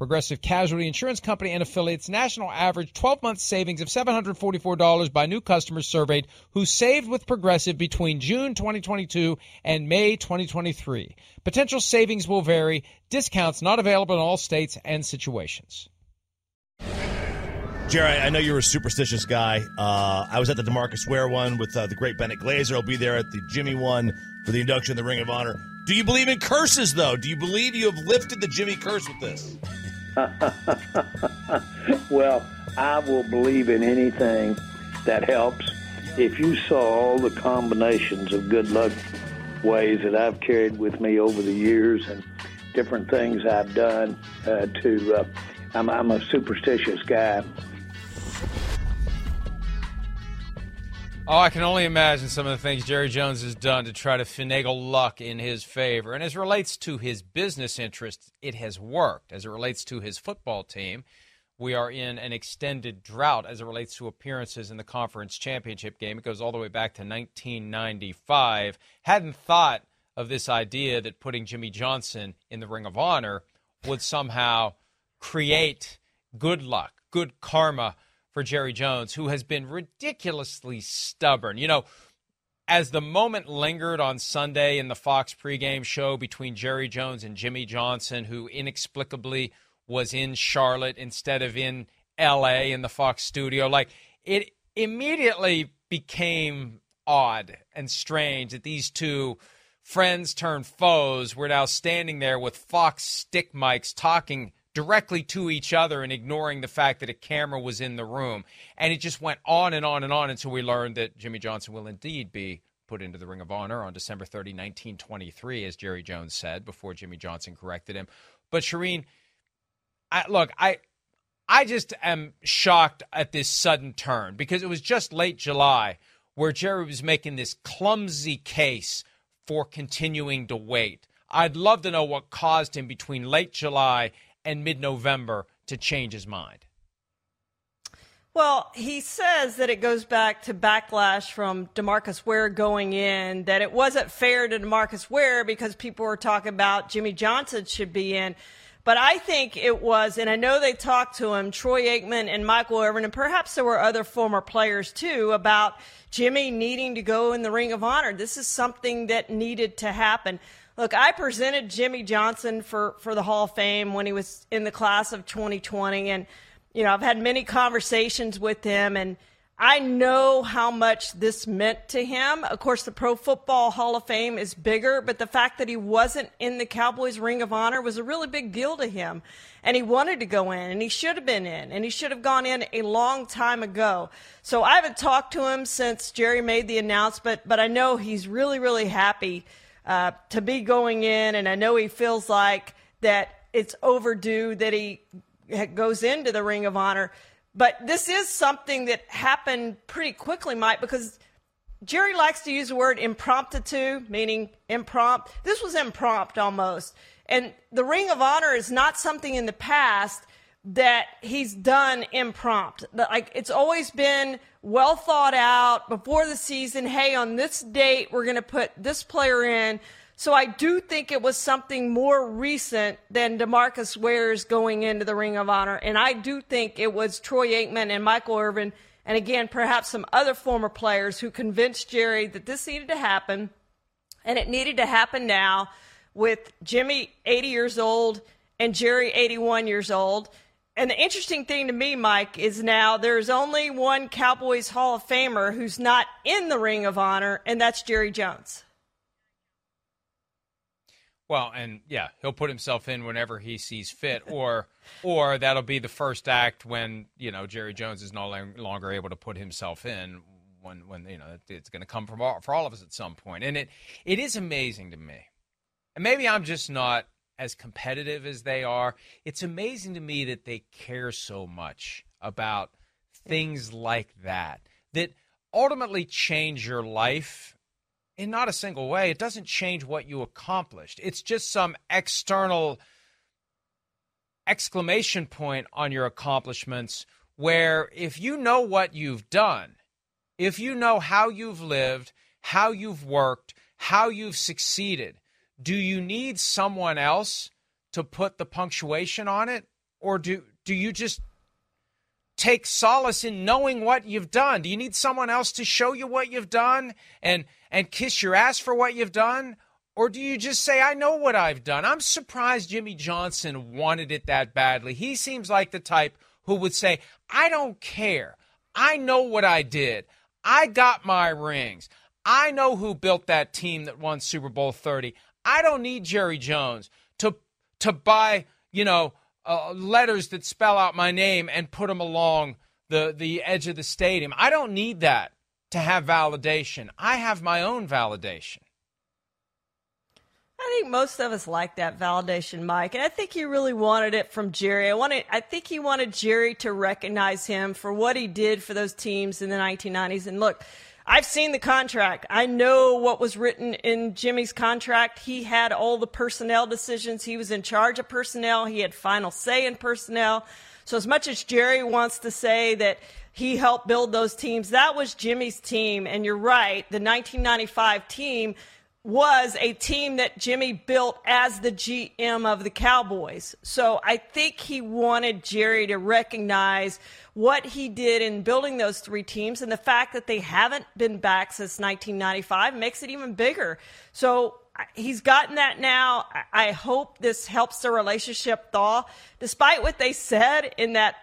Progressive Casualty Insurance Company and affiliates national average 12 month savings of $744 by new customers surveyed who saved with Progressive between June 2022 and May 2023. Potential savings will vary, discounts not available in all states and situations. Jerry, I know you're a superstitious guy. Uh, I was at the Demarcus Ware one with uh, the great Bennett Glazer. I'll be there at the Jimmy one for the induction in the Ring of Honor. Do you believe in curses, though? Do you believe you have lifted the Jimmy curse with this? well, I will believe in anything that helps. If you saw all the combinations of good luck ways that I've carried with me over the years and different things I've done uh, to, uh, I'm, I'm a superstitious guy. Oh, I can only imagine some of the things Jerry Jones has done to try to finagle luck in his favor. And as relates to his business interests, it has worked. As it relates to his football team, we are in an extended drought as it relates to appearances in the conference championship game. It goes all the way back to 1995. Hadn't thought of this idea that putting Jimmy Johnson in the Ring of Honor would somehow create good luck, good karma for Jerry Jones, who has been ridiculously stubborn. You know, as the moment lingered on Sunday in the Fox pregame show between Jerry Jones and Jimmy Johnson, who inexplicably was in Charlotte instead of in LA in the Fox studio, like it immediately became odd and strange that these two friends turned foes were now standing there with Fox stick mics talking directly to each other and ignoring the fact that a camera was in the room. And it just went on and on and on until we learned that Jimmy Johnson will indeed be put into the Ring of Honor on December 30, 1923, as Jerry Jones said before Jimmy Johnson corrected him. But Charean, I, look, I. I just am shocked at this sudden turn because it was just late July where Jerry was making this clumsy case for continuing to wait. I'd love to know what caused him between late July and mid November to change his mind? Well, he says that it goes back to backlash from Demarcus Ware going in, that it wasn't fair to Demarcus Ware because people were talking about Jimmy Johnson should be in. But I think it was, and I know they talked to him, Troy Aikman and Michael Irvin, and perhaps there were other former players too, about Jimmy needing to go in the Ring of Honor. This is something that needed to happen. Look, I presented Jimmy Johnson for, for the Hall of Fame when he was in the class of 2020. And, you know, I've had many conversations with him, and I know how much this meant to him. Of course, the Pro Football Hall of Fame is bigger, but the fact that he wasn't in the Cowboys Ring of Honor was a really big deal to him. And he wanted to go in, and he should have been in, and he should have gone in a long time ago. So I haven't talked to him since Jerry made the announcement, but I know he's really, really happy uh, to be going in, and I know he feels like that it's overdue that he goes into the Ring of Honor. But this is something that happened pretty quickly, Mike, because Jerry likes to use the word impromptu, meaning impromptu. This was impromptu almost. And the Ring of Honor is not something in the past that he's done impromptu. Like it's always been well thought out before the season. Hey, on this date, we're going to put this player in. So I do think it was something more recent than Demarcus Ware's going into the Ring of Honor. And I do think it was Troy Aikman and Michael Irvin, and again, perhaps some other former players who convinced Jerry that this needed to happen. And it needed to happen now with Jimmy 80 years old and Jerry 81 years old And the interesting thing to me, Mike, is now there's only one Cowboys Hall of Famer who's not in the Ring of Honor, and that's Jerry Jones. Well, and yeah, he'll put himself in whenever he sees fit, or or that'll be the first act when you know Jerry Jones is no longer able to put himself in. When when you know it's going to come from all, for all of us at some point. point, and it it is amazing to me, and maybe I'm just not as competitive as they are, it's amazing to me that they care so much about things like that that ultimately change your life in not a single way. It doesn't change what you accomplished. It's just some external exclamation point on your accomplishments where if you know what you've done, if you know how you've lived, how you've worked, how you've succeeded, do you need someone else to put the punctuation on it? Or do do you just take solace in knowing what you've done? Do you need someone else to show you what you've done and and kiss your ass for what you've done? Or do you just say i know what i've done. I'm surprised jimmy johnson wanted it that badly. He seems like the type who would say i don't care. I know what i did. I got my rings. I know who built that team that won super bowl 30 I don't need Jerry Jones to to buy, you know, uh, letters that spell out my name and put them along the the edge of the stadium. I don't need that to have validation. I have my own validation. I think most of us like that validation, Mike, and I think he really wanted it from Jerry. I wanted, I think he wanted Jerry to recognize him for what he did for those teams in the 1990s. And look, I've seen the contract. I know what was written in Jimmy's contract. He had all the personnel decisions. He was in charge of personnel. He had final say in personnel. So as much as Jerry wants to say that he helped build those teams, that was Jimmy's team. And you're right. The 1995 team was a team that Jimmy built as the GM of the Cowboys. So I think he wanted Jerry to recognize what he did in building those three teams and the fact that they haven't been back since 1995 makes it even bigger. So he's gotten that now. I hope this helps the relationship thaw. Despite what they said in that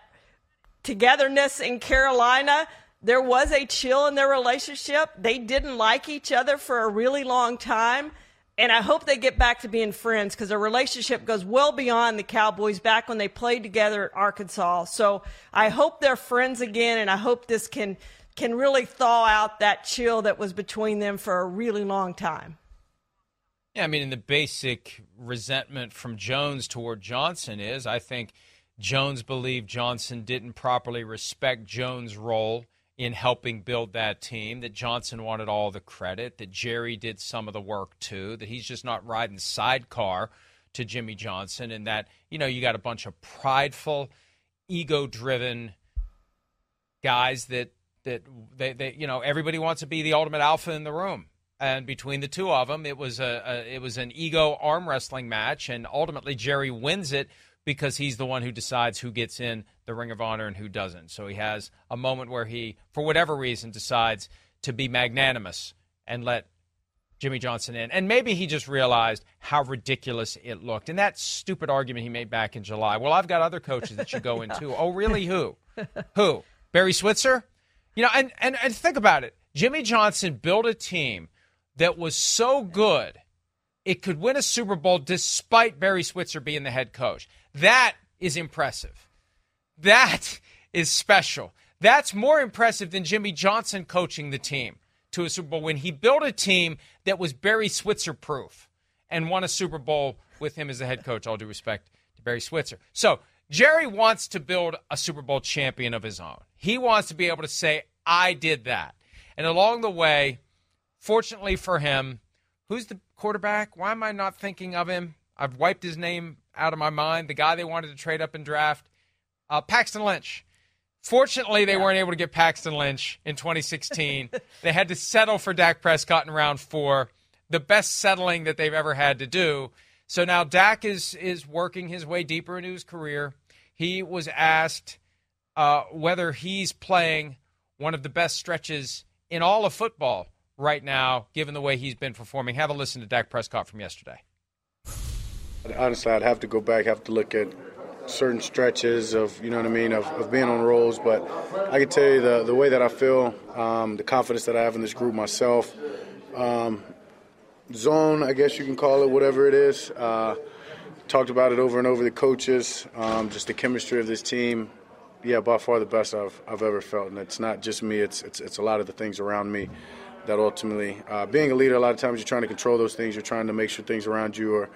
togetherness in Carolina, there was a chill in their relationship. They didn't like each other for a really long time. And I hope they get back to being friends because their relationship goes well beyond the Cowboys back when they played together at Arkansas. So I hope they're friends again, and I hope this can can really thaw out that chill that was between them for a really long time. Yeah, I mean, and the basic resentment from Jones toward Johnson is I think Jones believed Johnson didn't properly respect Jones' role in helping build that team, that Johnson wanted all the credit, that Jerry did some of the work too, that he's just not riding sidecar to Jimmy Johnson, and that, you know, you got a bunch of prideful, ego driven guys that that they, they you know everybody wants to be the ultimate alpha in the room. And between the two of them it was a, a, it was an ego arm wrestling match and ultimately Jerry wins it because he's the one who decides who gets in the Ring of Honor and who doesn't. So he has a moment where he, for whatever reason, decides to be magnanimous and let Jimmy Johnson in. And maybe he just realized how ridiculous it looked. And that stupid argument he made back in July. Well, I've got other coaches that should go in too. oh, really? Who? Who? Barry Switzer? You know, and, and, and think about it. Jimmy Johnson built a team that was so good it could win a Super Bowl despite Barry Switzer being the head coach. That is impressive. That is special. That's more impressive than Jimmy Johnson coaching the team to a Super Bowl when he built a team that was Barry Switzer proof and won a Super Bowl with him as the head coach. All due respect to Barry Switzer. So Jerry wants to build a Super Bowl champion of his own. He wants to be able to say, I did that. And along the way, fortunately for him, who's the quarterback? Why am I not thinking of him? I've wiped his name out of my mind. The guy they wanted to trade up and draft, uh, Paxton Lynch. Fortunately, they yeah. weren't able to get Paxton Lynch in 2016. they had to settle for Dak Prescott in round four, the best settling that they've ever had to do. So now Dak is is working his way deeper into his career. He was asked uh, whether he's playing one of the best stretches in all of football right now, given the way he's been performing. Have a listen to Dak Prescott from yesterday. Honestly, I'd have to go back, have to look at certain stretches of you know what I mean of, of being on rolls. But I can tell you the the way that I feel, um, the confidence that I have in this group myself. Um, zone, I guess you can call it, whatever it is. Uh, talked about it over and over. The coaches, um, just the chemistry of this team. Yeah, by far the best I've, I've ever felt, and it's not just me. It's, it's it's a lot of the things around me that ultimately, uh, being a leader, a lot of times you're trying to control those things. You're trying to make sure things around you are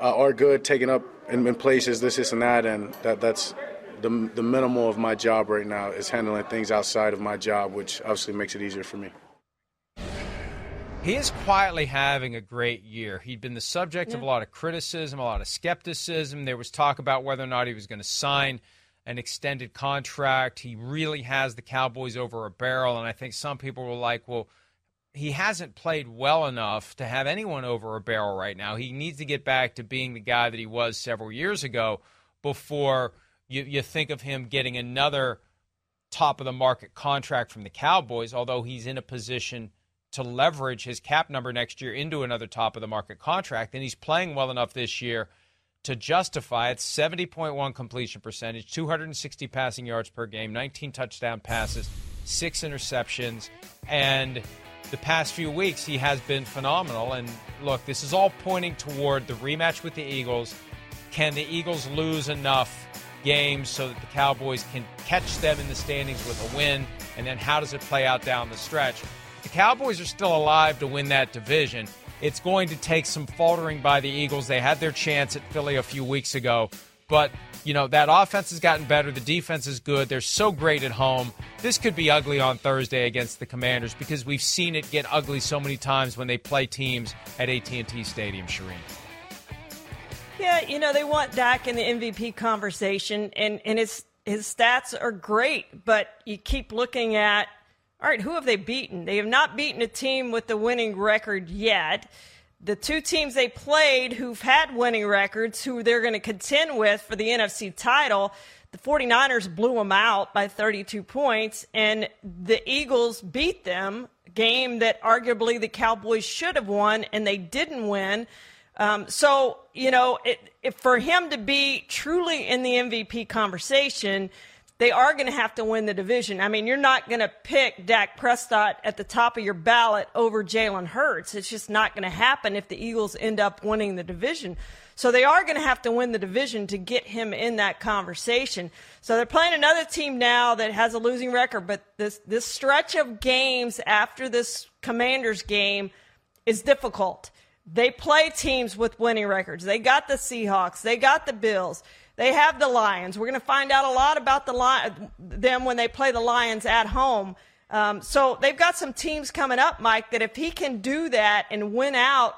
uh, are good, taking up in, in, places, this, this, and that, and that that's the the minimal of my job right now is handling things outside of my job, which obviously makes it easier for me. He is quietly having a great year. He'd been the subject yeah. of a lot of criticism, a lot of skepticism. There was talk about whether or not he was going to sign an extended contract. He really has the Cowboys over a barrel. And I think some people were like, well, he hasn't played well enough to have anyone over a barrel right now. He needs to get back to being the guy that he was several years ago before you, you think of him getting another top of the market contract from the Cowboys, although he's in a position to leverage his cap number next year into another top of the market contract. And he's playing well enough this year to justify it 70.1 completion percentage, 260 passing yards per game, 19 touchdown passes, six interceptions. And the past few weeks, he has been phenomenal. And look, this is all pointing toward the rematch with the Eagles. Can the Eagles lose enough games so that the Cowboys can catch them in the standings with a win? And then how does it play out down the stretch? The Cowboys are still alive to win that division. It's going to take some faltering by the Eagles. They had their chance at Philly a few weeks ago, but you know that offense has gotten better. The defense is good. They're so great at home. This could be ugly on Thursday against the Commanders because we've seen it get ugly so many times when they play teams at AT&T Stadium, Charean. Yeah, you know they want Dak in the MVP conversation, and and his his stats are great, but you keep looking at all right, who have they beaten? They have not beaten a team with the winning record yet. The two teams they played who've had winning records, who they're going to contend with for the NFC title, the 49ers blew them out by 32 points, and the Eagles beat them, game that arguably the Cowboys should have won, and they didn't win. Um, so, you know, it, for him to be truly in the MVP conversation, they are going to have to win the division. I mean, you're not going to pick Dak Prescott at the top of your ballot over Jalen Hurts. It's just not going to happen if the Eagles end up winning the division. So they are going to have to win the division to get him in that conversation. So they're playing another team now that has a losing record, but this this stretch of games after this Commanders game is difficult. They play teams with winning records. They got the Seahawks, they got the Bills. They have the Lions. We're going to find out a lot about the Li- them when they play the Lions at home. Um, so they've got some teams coming up, Mike, that if he can do that and win out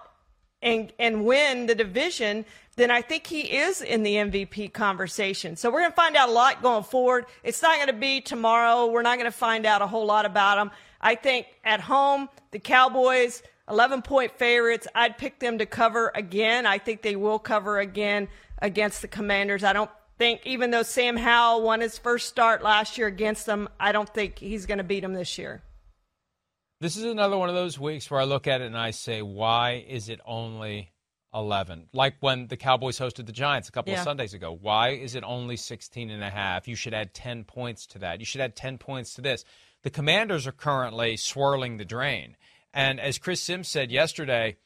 and and win the division, then I think he is in the MVP conversation. So we're going to find out a lot going forward. It's not going to be tomorrow. We're not going to find out a whole lot about him. I think at home, the Cowboys, 11 point favorites, I'd pick them to cover again. I think they will cover again against the Commanders. I don't think, even though Sam Howell won his first start last year against them, I don't think he's going to beat them this year. This is another one of those weeks where I look at it and I say, why is it only 11? Like when the Cowboys hosted the Giants a couple yeah. of Sundays ago. Why is it only 16 and a half? You should add 10 points to that. You should add 10 points to this. The Commanders are currently swirling the drain. And as Chris Simms said yesterday,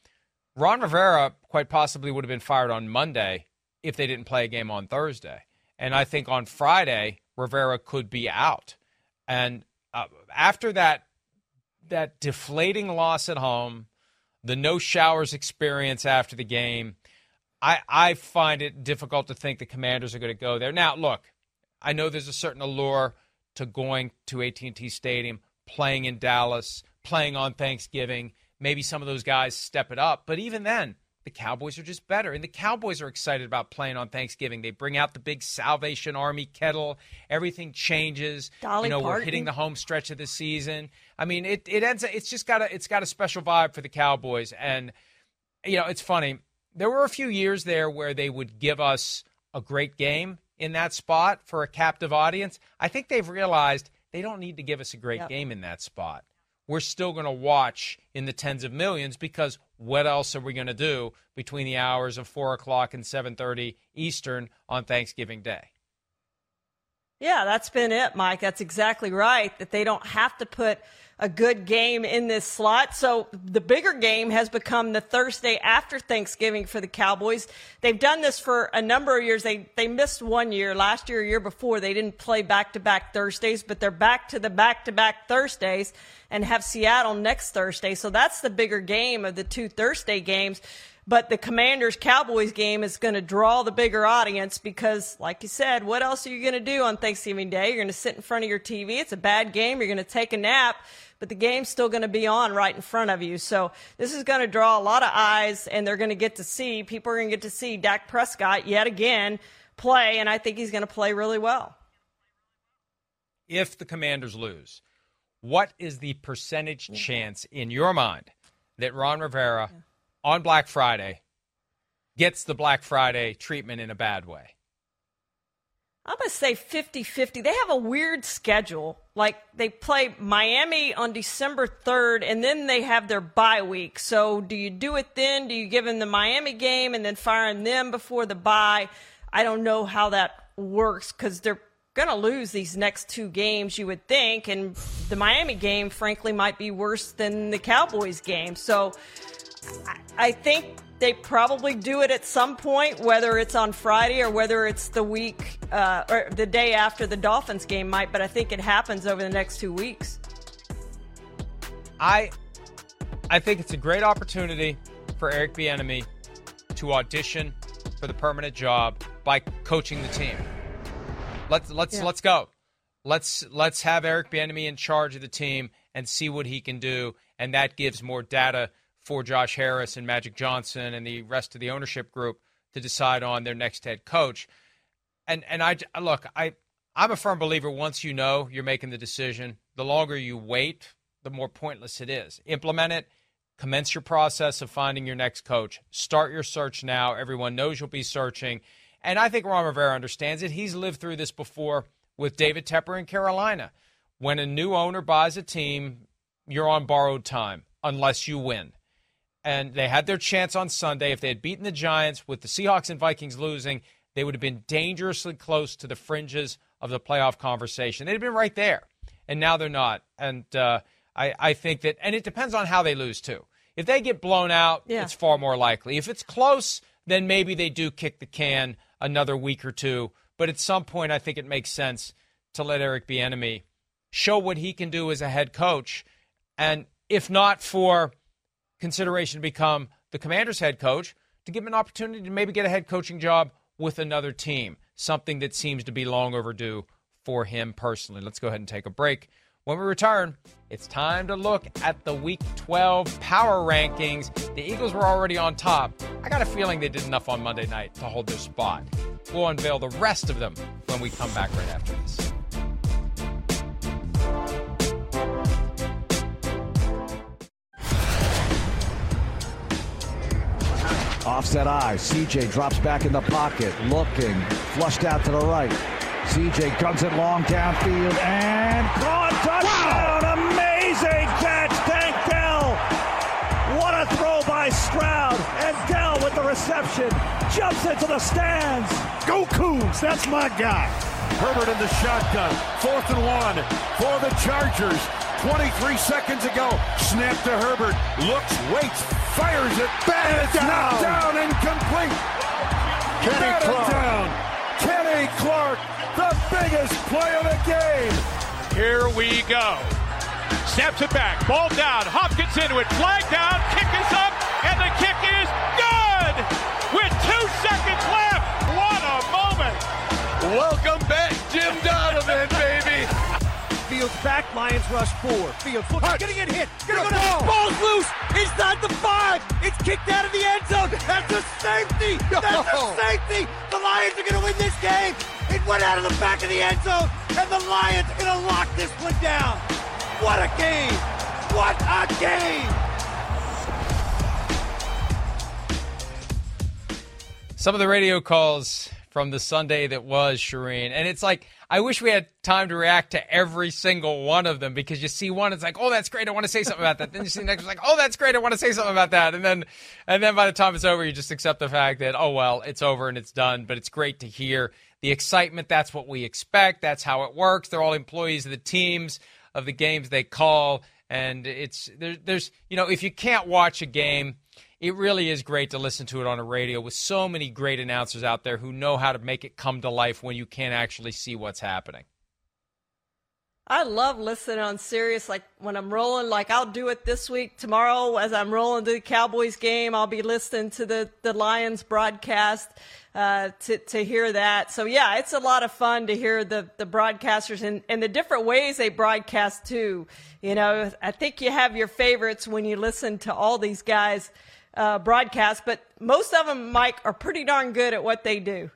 Ron Rivera quite possibly would have been fired on Monday if they didn't play a game on Thursday. And I think on Friday, Rivera could be out. And uh, after that, that deflating loss at home, the no showers experience after the game, I, I find it difficult to think the Commanders are going to go there. Now, look, I know there's a certain allure to going to AT&T Stadium, playing in Dallas, playing on Thanksgiving. Maybe some of those guys step it up, but even then, the Cowboys are just better. And the Cowboys are excited about playing on Thanksgiving. They bring out the big Salvation Army kettle. Everything changes. Dolly you know, Parton. we're hitting the home stretch of the season. I mean, it, it ends it's just got a it's got a special vibe for the Cowboys. And you know, it's funny. There were a few years there where they would give us a great game in that spot for a captive audience. I think they've realized they don't need to give us a great yep. game in that spot. We're still going to watch in the tens of millions because what else are we going to do between the hours of 4 o'clock and 7.30 Eastern on Thanksgiving Day? Yeah, that's been it, Mike. That's exactly right. That they don't have to put a good game in this slot. So the bigger game has become the Thursday after Thanksgiving for the Cowboys. They've done this for a number of years. They they missed one year, last year, year before. They didn't play back to back Thursdays, but they're back to the back to back Thursdays and have Seattle next Thursday. So that's the bigger game of the two Thursday games. But the Commanders Cowboys game is going to draw the bigger audience because, like you said, what else are you going to do on Thanksgiving Day? You're going to sit in front of your TV. It's a bad game. You're going to take a nap, but the game's still going to be on right in front of you. So this is going to draw a lot of eyes, and they're going to get to see, people are going to get to see Dak Prescott yet again play, and I think he's going to play really well. If the Commanders lose, what is the percentage mm-hmm. chance in your mind that Ron Rivera. On Black Friday gets the Black Friday treatment in a bad way? I'm going to say 50 50. They have a weird schedule. Like they play Miami on December 3rd, and then they have their bye week. So do you do it then? Do you give them the Miami game and then fire them before the bye? I don't know how that works because they're going to lose these next two games, you would think. And the Miami game, frankly, might be worse than the Cowboys game. So I think they probably do it at some point, whether it's on Friday or whether it's the week uh, or the day after the Dolphins game might. But I think it happens over the next two weeks. I, I think it's a great opportunity for Eric Bieniemy to audition for the permanent job by coaching the team. Let's let's yeah. let's go. Let's let's have Eric Bieniemy in charge of the team and see what he can do, and that gives more data for Josh Harris and Magic Johnson and the rest of the ownership group to decide on their next head coach. And and I look, I I'm a firm believer once you know you're making the decision, the longer you wait, the more pointless it is. Implement it, commence your process of finding your next coach. Start your search now. Everyone knows you'll be searching. And I think Ron Rivera understands it. He's lived through this before with David Tepper in Carolina. When a new owner buys a team, you're on borrowed time unless you win and they had their chance on Sunday. If they had beaten the Giants with the Seahawks and Vikings losing, they would have been dangerously close to the fringes of the playoff conversation. They'd have been right there, and now they're not. And uh, I, I think that, and it depends on how they lose too. If they get blown out, yeah. it's far more likely. If it's close, then maybe they do kick the can another week or two. But at some point, I think it makes sense to let Eric Bieniemy show what he can do as a head coach, and if not for consideration to become the commander's head coach to give him an opportunity to maybe get a head coaching job with another team, something that seems to be long overdue for him personally. Let's go ahead and take a break. When we return, it's time to look at the Week 12 power rankings. The Eagles were already on top. I got a feeling they did enough on Monday night to hold their spot. We'll unveil the rest of them when we come back right after this. Offset eye. CJ drops back in the pocket, looking, flushed out to the right. CJ guns it long downfield and caught touchdown! Wow. Amazing catch, Tank Dell. What a throw by Stroud and Dell with the reception jumps into the stands. Go Cougs, that's my guy. Herbert in the shotgun, fourth and one for the Chargers. 23 seconds ago, snap to Herbert, looks, waits, fires it, and it's down. knocked down incomplete. Kenny Clark. down. Kenny Clark, the biggest play of the game. Here we go. Snaps it back, ball down, Hopkins into it, flag down, kick is up, and the kick is good! With two seconds left, what a moment! Welcome back, Jim Donovan, baby! Fields back, Lions rush four. Fields looking, getting it hit. Gonna go down. Ball's loose. Inside the five. It's kicked out of the end zone. That's a safety. That's a safety. The Lions are gonna win this game. It went out of the back of the end zone, and the Lions are gonna lock this one down. What a game! What a game! Some of the radio calls from the Sunday that was Charean. And it's like, I wish we had time to react to every single one of them because you see one, it's like, oh, that's great, I want to say something about that. Then you see the next one, like, oh, that's great, I want to say something about that. And then, and then by the time it's over, you just accept the fact that, oh well, it's over and it's done. But it's great to hear the excitement. That's what we expect. That's how it works. They're all employees of the teams of the games they call, and it's there, there's you know if you can't watch a game it really is great to listen to it on a radio with so many great announcers out there who know how to make it come to life when you can't actually see what's happening. I love listening on Sirius. Like when I'm rolling, like I'll do it this week. Tomorrow, as I'm rolling to the Cowboys game, I'll be listening to the, the Lions broadcast uh, to to hear that. So yeah, it's a lot of fun to hear the the broadcasters and and the different ways they broadcast too. You know, I think you have your favorites when you listen to all these guys uh, broadcast, but most of them, Mike, are pretty darn good at what they do.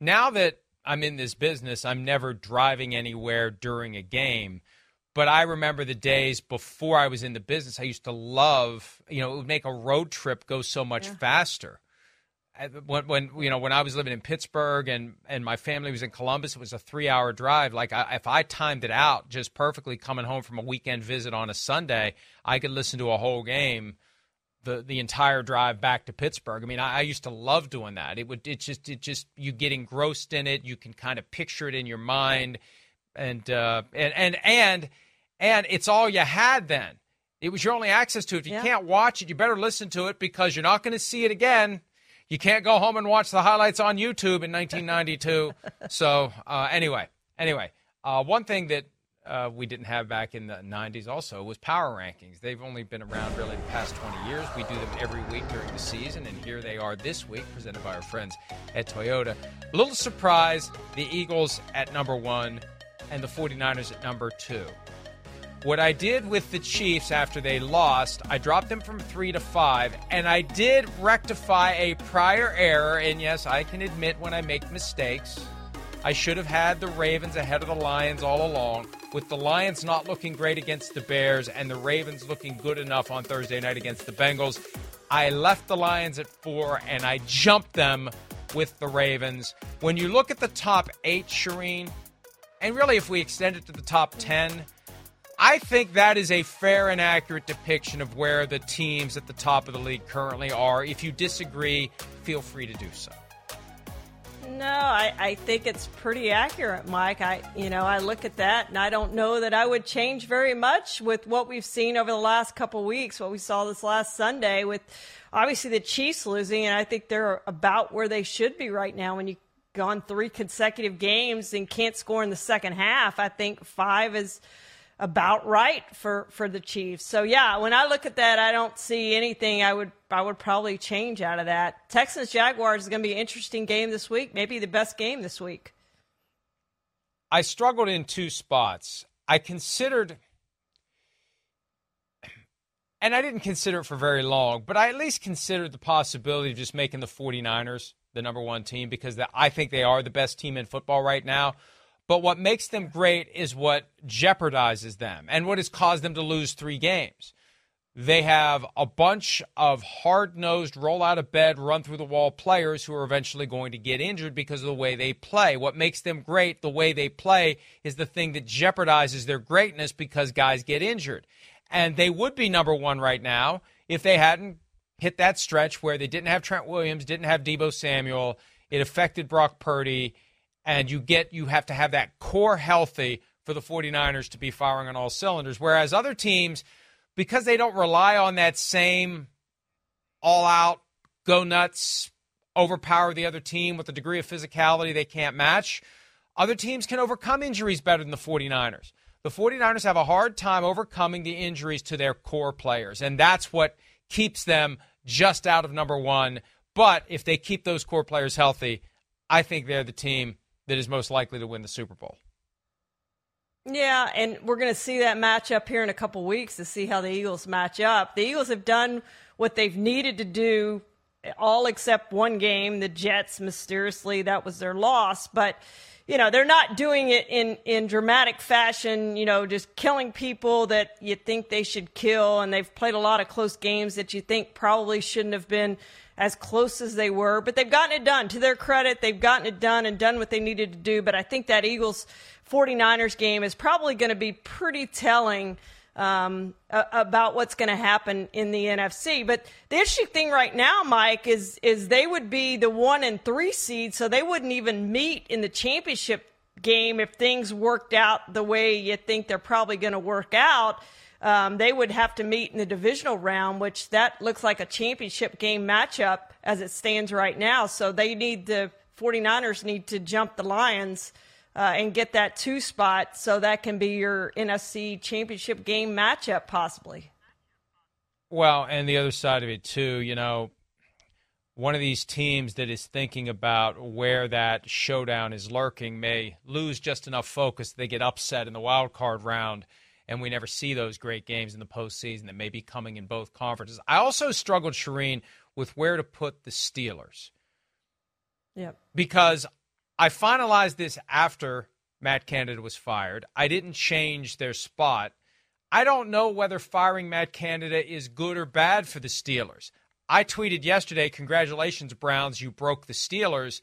Now that I'm in this business, I'm never driving anywhere during a game. But I remember the days before I was in the business, I used to love, you know, it would make a road trip go so much yeah. faster. When, when, you know when I was living in Pittsburgh and and my family was in Columbus, it was a three hour drive. Like I, if I timed it out just perfectly, coming home from a weekend visit on a Sunday, I could listen to a whole game the the entire drive back to Pittsburgh. I mean, I, I, used to love doing that. It would it just it just you get engrossed in it. You can kind of picture it in your mind, and uh, and and and and it's all you had then. It was your only access to it. If you yeah. can't watch it, you better listen to it because you're not going to see it again. You can't go home and watch the highlights on YouTube in 1992. so uh, anyway, anyway, uh, one thing that uh, we didn't have back in the 90s also was power rankings. They've only been around really the past 20 years. We do them every week during the season, and here they are this week, presented by our friends at Toyota. A little surprise the Eagles at number one and the 49ers at number two. What I did with the Chiefs after they lost, I dropped them from three to five, and I did rectify a prior error. And yes, I can admit when I make mistakes. I should have had the Ravens ahead of the Lions all along, with the Lions not looking great against the Bears and the Ravens looking good enough on Thursday night against the Bengals. I left the Lions at four and I jumped them with the Ravens. When you look at the top eight, Charean, and really if we extend it to the top 10, I think that is a fair and accurate depiction of where the teams at the top of the league currently are. If you disagree, feel free to do so. No, I, I think it's pretty accurate, Mike. I you know I look at that and I don't know that I would change very much with what we've seen over the last couple weeks. What we saw this last Sunday with obviously the Chiefs losing, and I think they're about where they should be right now. When you've gone three consecutive games and can't score in the second half, I think five is about right for for the Chiefs. So yeah, when I look at that, I don't see anything I would I would probably change out of that. Texans Jaguars is going to be an interesting game this week, maybe the best game this week. I struggled in two spots. I considered and I didn't consider it for very long, but I at least considered the possibility of just making the 49ers the number 1 team because I think they are the best team in football right now. But what makes them great is what jeopardizes them and what has caused them to lose three games. They have a bunch of hard nosed, roll out of bed, run through the wall players who are eventually going to get injured because of the way they play. What makes them great, the way they play, is the thing that jeopardizes their greatness because guys get injured. And they would be number one right now if they hadn't hit that stretch where they didn't have Trent Williams, didn't have Deebo Samuel. It affected Brock Purdy and you get you have to have that core healthy for the 49ers to be firing on all cylinders. Whereas other teams because they don't rely on that same all out go nuts overpower the other team with a degree of physicality they can't match other teams can overcome injuries better than the 49ers. The 49ers have a hard time overcoming the injuries to their core players and that's what keeps them just out of number 1 but if they keep those core players healthy I think they're the team that is most likely to win the Super Bowl. Yeah, and we're going to see that match up here in a couple weeks to see how the Eagles match up. The Eagles have done what they've needed to do, all except one game. The Jets, mysteriously, that was their loss. But you know, they're not doing it in, in dramatic fashion, you know, just killing people that you think they should kill. And they've played a lot of close games that you think probably shouldn't have been as close as they were, but they've gotten it done. To their credit, they've gotten it done and done what they needed to do. But I think that Eagles 49ers game is probably going to be pretty telling um, about what's going to happen in the NFC. But the interesting thing right now, Mike, is is they would be the one and three seed, so they wouldn't even meet in the championship game if things worked out the way you think they're probably going to work out. Um, they would have to meet in the divisional round, which that looks like a championship game matchup as it stands right now. So they need the 49ers need to jump the Lions uh, and get that two spot so that can be your NFC championship game matchup possibly. Well, and the other side of it too, you know, one of these teams that is thinking about where that showdown is lurking may lose just enough focus they get upset in the wild card round and we never see those great games in the postseason that may be coming in both conferences. I also struggled, Charean, with where to put the Steelers. Yep. Because I finalized this after Matt Canada was fired. I didn't change their spot. I don't know whether firing Matt Canada is good or bad for the Steelers. I tweeted yesterday, "Congratulations, Browns, you broke the Steelers."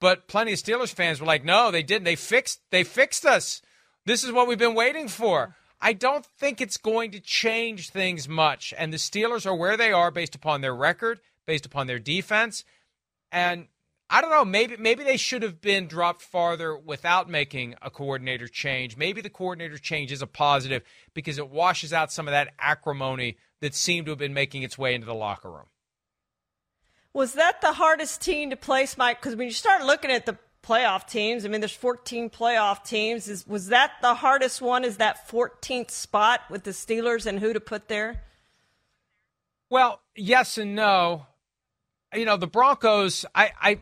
But plenty of Steelers fans were like, "No, they didn't. They fixed. They fixed us. This is what we've been waiting for." I don't think it's going to change things much. And the Steelers are where they are based upon their record, based upon their defense, and I don't know. Maybe maybe they should have been dropped farther without making a coordinator change. Maybe the coordinator change is a positive because it washes out some of that acrimony that seemed to have been making its way into the locker room. Was that the hardest team to place, Mike? Because when you start looking at the playoff teams, I mean, there's 14 playoff teams. Is was that the hardest one? Is that 14th spot with the Steelers and who to put there? Well, yes and no. You know, the Broncos. I. I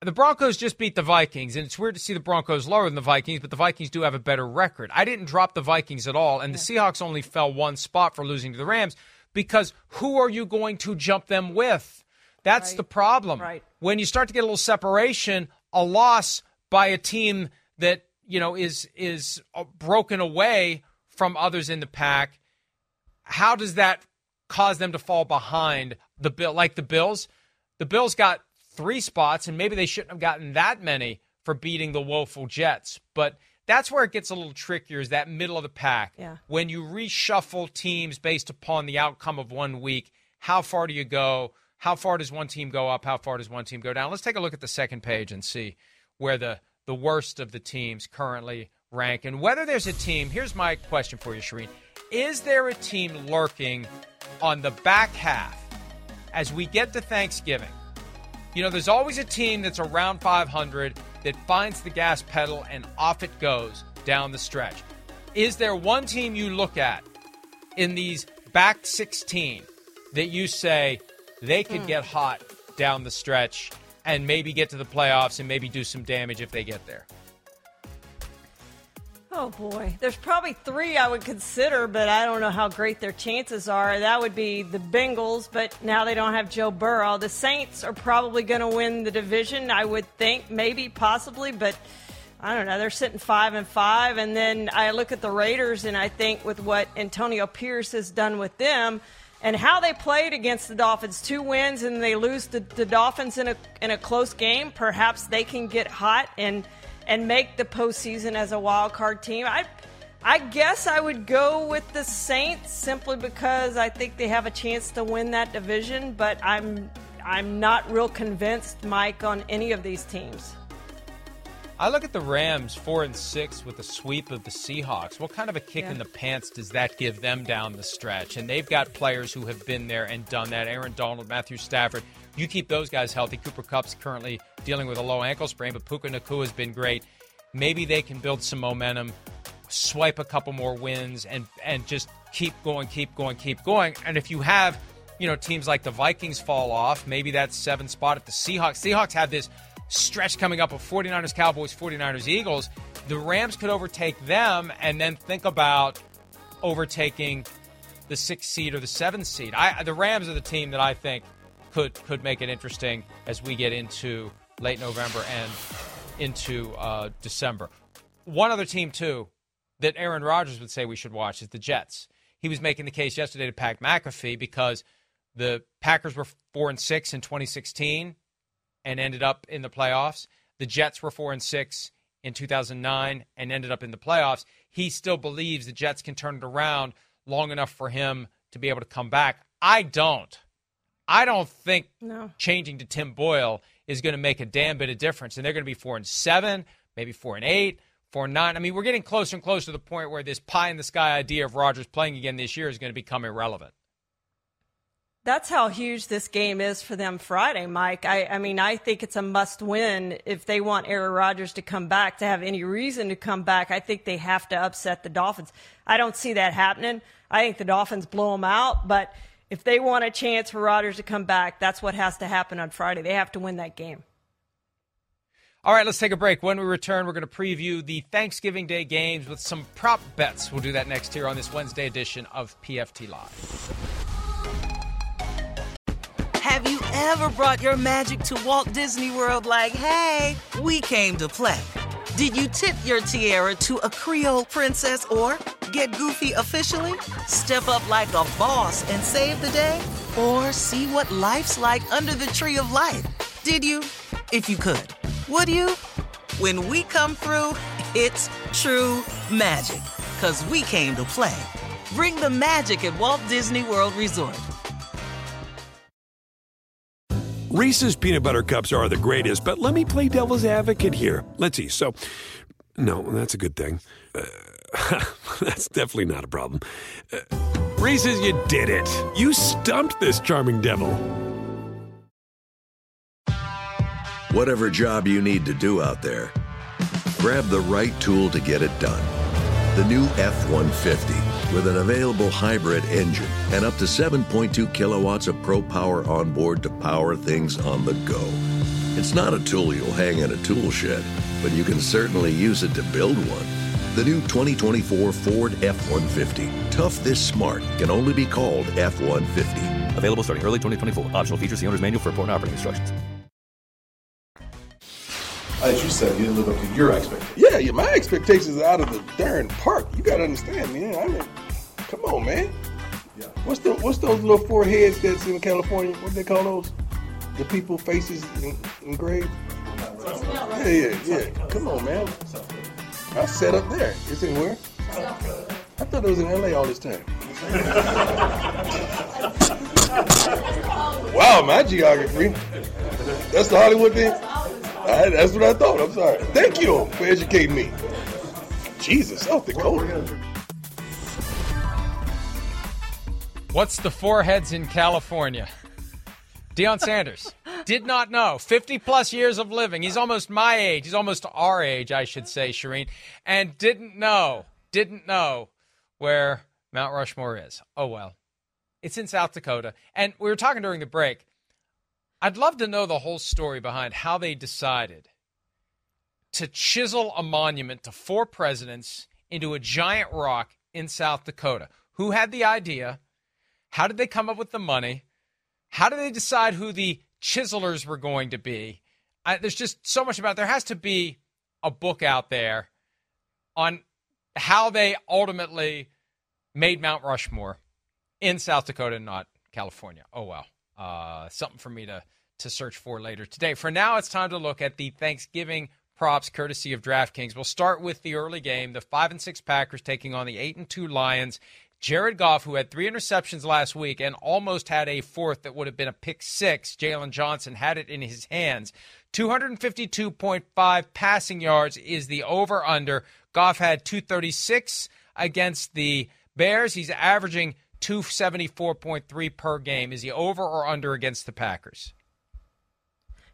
the Broncos just beat the Vikings, and it's weird to see the Broncos lower than the Vikings, but the Vikings do have a better record. I didn't drop the Vikings at all, and the Seahawks only fell one spot for losing to the Rams because who are you going to jump them with? That's right. the problem. Right. When you start to get a little separation, a loss by a team that you know is is uh, broken away from others in the pack, how does that cause them to fall behind the bill? Like the Bills, the Bills got three spots, and maybe they shouldn't have gotten that many for beating the woeful Jets. But that's where it gets a little trickier is that middle of the pack. Yeah. When you reshuffle teams based upon the outcome of one week, how far do you go? How far does one team go up? How far does one team go down? Let's take a look at the second page and see where the, the worst of the teams currently rank and whether there's a team. Here's my question for you, Charean. Is there a team lurking on the back half as we get to Thanksgiving? You know, there's always a team that's around 500 that finds the gas pedal and off it goes down the stretch. Is there one team you look at in these back 16 that you say they could hmm. get hot down the stretch and maybe get to the playoffs and maybe do some damage if they get there? Oh boy, there's probably three I would consider, but I don't know how great their chances are. That would be the Bengals, but now they don't have Joe Burrow. The Saints are probably going to win the division, I would think, maybe, possibly, but I don't know. They're sitting five and five, and then I look at the Raiders, and I think with what Antonio Pierce has done with them and how they played against the Dolphins, two wins, and they lose the, the Dolphins in a in a close game. Perhaps they can get hot and and make the postseason as a wild card team. I, I guess I would go with the Saints simply because I think they have a chance to win that division. But I'm, I'm not real convinced, Mike, on any of these teams. I look at the Rams four and six with a sweep of the Seahawks. What kind of a kick Yeah. in the pants does that give them down the stretch? And they've got players who have been there and done that. Aaron Donald, Matthew Stafford. You keep those guys healthy. Cooper Kupp's currently dealing with a low ankle sprain, but Puka Nacua has been great. Maybe they can build some momentum, swipe a couple more wins, and and just keep going, keep going, keep going. And if you have, you know, teams like the Vikings fall off, maybe that seven spot at the Seahawks. Seahawks have this stretch coming up of 49ers, Cowboys, 49ers, Eagles. The Rams could overtake them and then think about overtaking the sixth seed or the seventh seed. I, the Rams are the team that I think could could make it interesting as we get into late November and into uh, December. One other team, too, that Aaron Rodgers would say we should watch is the Jets. He was making the case yesterday to Pat McAfee because the Packers were four and six in 2016 and ended up in the playoffs. The Jets were four and six in 2009 and ended up in the playoffs. He still believes the Jets can turn it around long enough for him to be able to come back. I don't. I don't think No. changing to Tim Boyle is going to make a damn bit of difference. And they're going to be four and seven, maybe four and eight, four and nine. I mean, we're getting closer and closer to the point where this pie in the sky idea of Rodgers playing again this year is going to become irrelevant. That's how huge this game is for them Friday, Mike. I, I mean, I think it's a must win if they want Aaron Rodgers to come back, to have any reason to come back. I think they have to upset the Dolphins. I don't see that happening. I think the Dolphins blow them out, but if they want a chance for Rodgers to come back, that's what has to happen on Friday. They have to win that game. All right, let's take a break. When we return, we're going to preview the Thanksgiving Day games with some prop bets. We'll do that next here on this Wednesday edition of PFT Live. Have you ever brought your magic to Walt Disney World like, hey, we came to play? Did you tip your tiara to a Creole princess or get goofy officially? Step up like a boss and save the day? Or see what life's like under the tree of life? Did you? If you could. Would you? When we come through, it's true magic. Cause we came to play. Bring the magic at Walt Disney World Resort. Reese's peanut butter cups are the greatest, but let me play devil's advocate here. Let's see. So, no, that's a good thing. Uh, that's definitely not a problem. Uh, Reese's, you did it. You stumped this charming devil. Whatever job you need to do out there, grab the right tool to get it done. The new F 150 with an available hybrid engine and up to 7.2 kilowatts of pro power on board to power things on the go. It's not a tool you'll hang in a tool shed, but you can certainly use it to build one. The new 2024 Ford F 150. Tough this smart can only be called F 150. Available starting early 2024. Optional features, the owner's manual for important operating instructions. As you said, you didn't live up to your expectations. Yeah, yeah, my expectations are out of the darn park. You gotta understand, man. I mean, come on, man. Yeah. What's the what's those little four heads that's in California? What do they call those? The people faces en- engraved. Yeah, yeah, yeah. Come on, man. I set up there. Is it where? I thought it was in LA all this time. wow, my geography. That's the Hollywood thing. I, that's what I thought. I'm sorry. Thank you for educating me. Jesus, South Dakota. What's the four heads in California? Deion Sanders did not know. 50 plus years of living. He's almost my age. He's almost our age, I should say, Charean. And didn't know, didn't know where Mount Rushmore is. Oh, well. It's in South Dakota. And we were talking during the break. I'd love to know the whole story behind how they decided to chisel a monument to four presidents into a giant rock in South Dakota. Who had the idea? How did they come up with the money? How did they decide who the chiselers were going to be? I, there's just so much about. There has to be a book out there on how they ultimately made Mount Rushmore in South Dakota not California. Oh well, uh, something for me to to search for later today. For now, it's time to look at the Thanksgiving props courtesy of DraftKings. We'll start with the early game. The five and six Packers taking on the eight and two Lions. Jared Goff, who had three interceptions last week and almost had a fourth that would have been a pick six, Jaylon Johnson had it in his hands. 252.5 passing yards is the over under. Goff had 236 against the Bears. He's averaging 274.3 per game. Is he over or under against the Packers?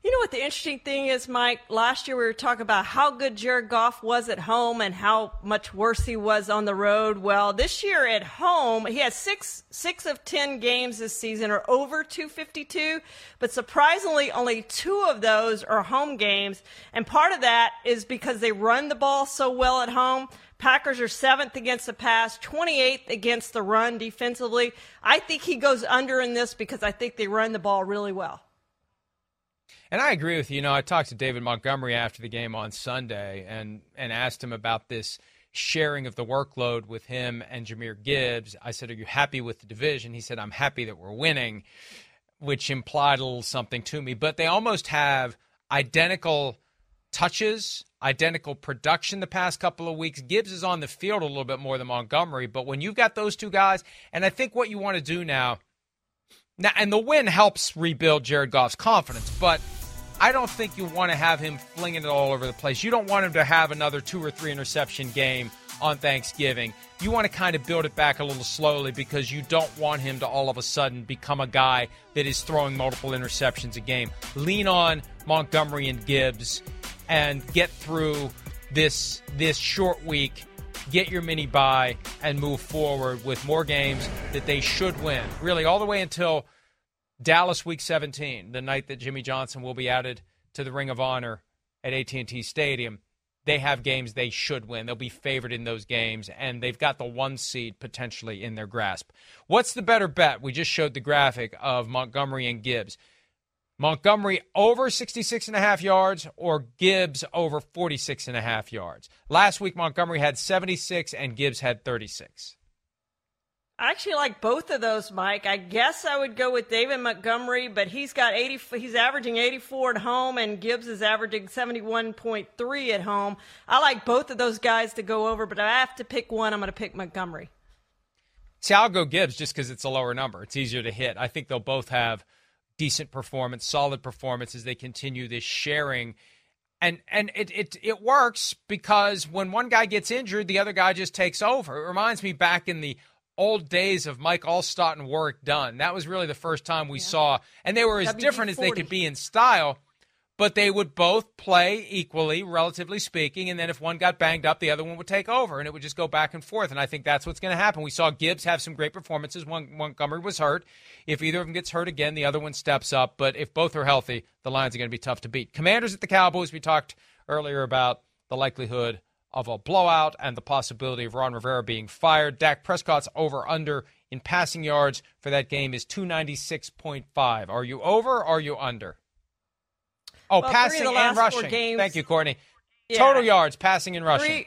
You know what the interesting thing is, Mike? Last year we were talking about how good Jared Goff was at home and how much worse he was on the road. Well, this year at home, he has six six of ten games this season are over 252, but surprisingly, only two of those are home games, and part of that is because they run the ball so well at home. Packers are seventh against the pass, 28th against the run defensively. I think he goes under in this because I think they run the ball really well. And I agree with you. You know, I talked to David Montgomery after the game on Sunday and, and asked him about this sharing of the workload with him and Jahmyr Gibbs. I said, Are you happy with the division? He said, I'm happy that we're winning, which implied a little something to me. But they almost have identical touches, identical production the past couple of weeks. Gibbs is on the field a little bit more than Montgomery, but when you've got those two guys, and I think what you want to do now, now and the win helps rebuild Jared Goff's confidence, but I don't think you want to have him flinging it all over the place. You don't want him to have another two or three interception game on Thanksgiving. You want to kind of build it back a little slowly because you don't want him to all of a sudden become a guy that is throwing multiple interceptions a game. Lean on Montgomery and Gibbs and get through this this short week. Get your mini bye and move forward with more games that they should win. Really, all the way until Dallas Week 17, the night that Jimmy Johnson will be added to the Ring of Honor at AT&T Stadium. They have games they should win. They'll be favored in those games, and they've got the one seed potentially in their grasp. What's the better bet? We just showed the graphic of Montgomery and Gibbs. Montgomery over 66 and a half yards or Gibbs over 46 and a half yards. Last week Montgomery had 76 and Gibbs had 36. I actually like both of those, Mike. I guess I would go with David Montgomery, but he's got 80 he's averaging 84 at home and Gibbs is averaging 71.3 at home. I like both of those guys to go over, but I have to pick one. I'm going to pick Montgomery. See, I'll go Gibbs just because it's a lower number. It's easier to hit. I think they'll both have decent performance, solid performance as they continue this sharing. And and it, it it works because when one guy gets injured, the other guy just takes over. It reminds me back in the old days of Mike Alstott and Warrick Dunn. That was really the first time we yeah. saw, and they were as WD-40. different as they could be in style, but they would both play equally, relatively speaking. And then if one got banged up, the other one would take over, and it would just go back and forth. And I think that's what's going to happen. We saw Gibbs have some great performances. One Montgomery was hurt. If either of them gets hurt again, the other one steps up. But if both are healthy, the Lions are going to be tough to beat. Commanders at the Cowboys. We talked earlier about the likelihood of a blowout and the possibility of Ron Rivera being fired. Dak Prescott's over under in passing yards for that game is 296.5. Are you over or are you under? Oh, well, passing and rushing. Games, Thank you, Courtney. Yeah, Total yards, passing and rushing. Three,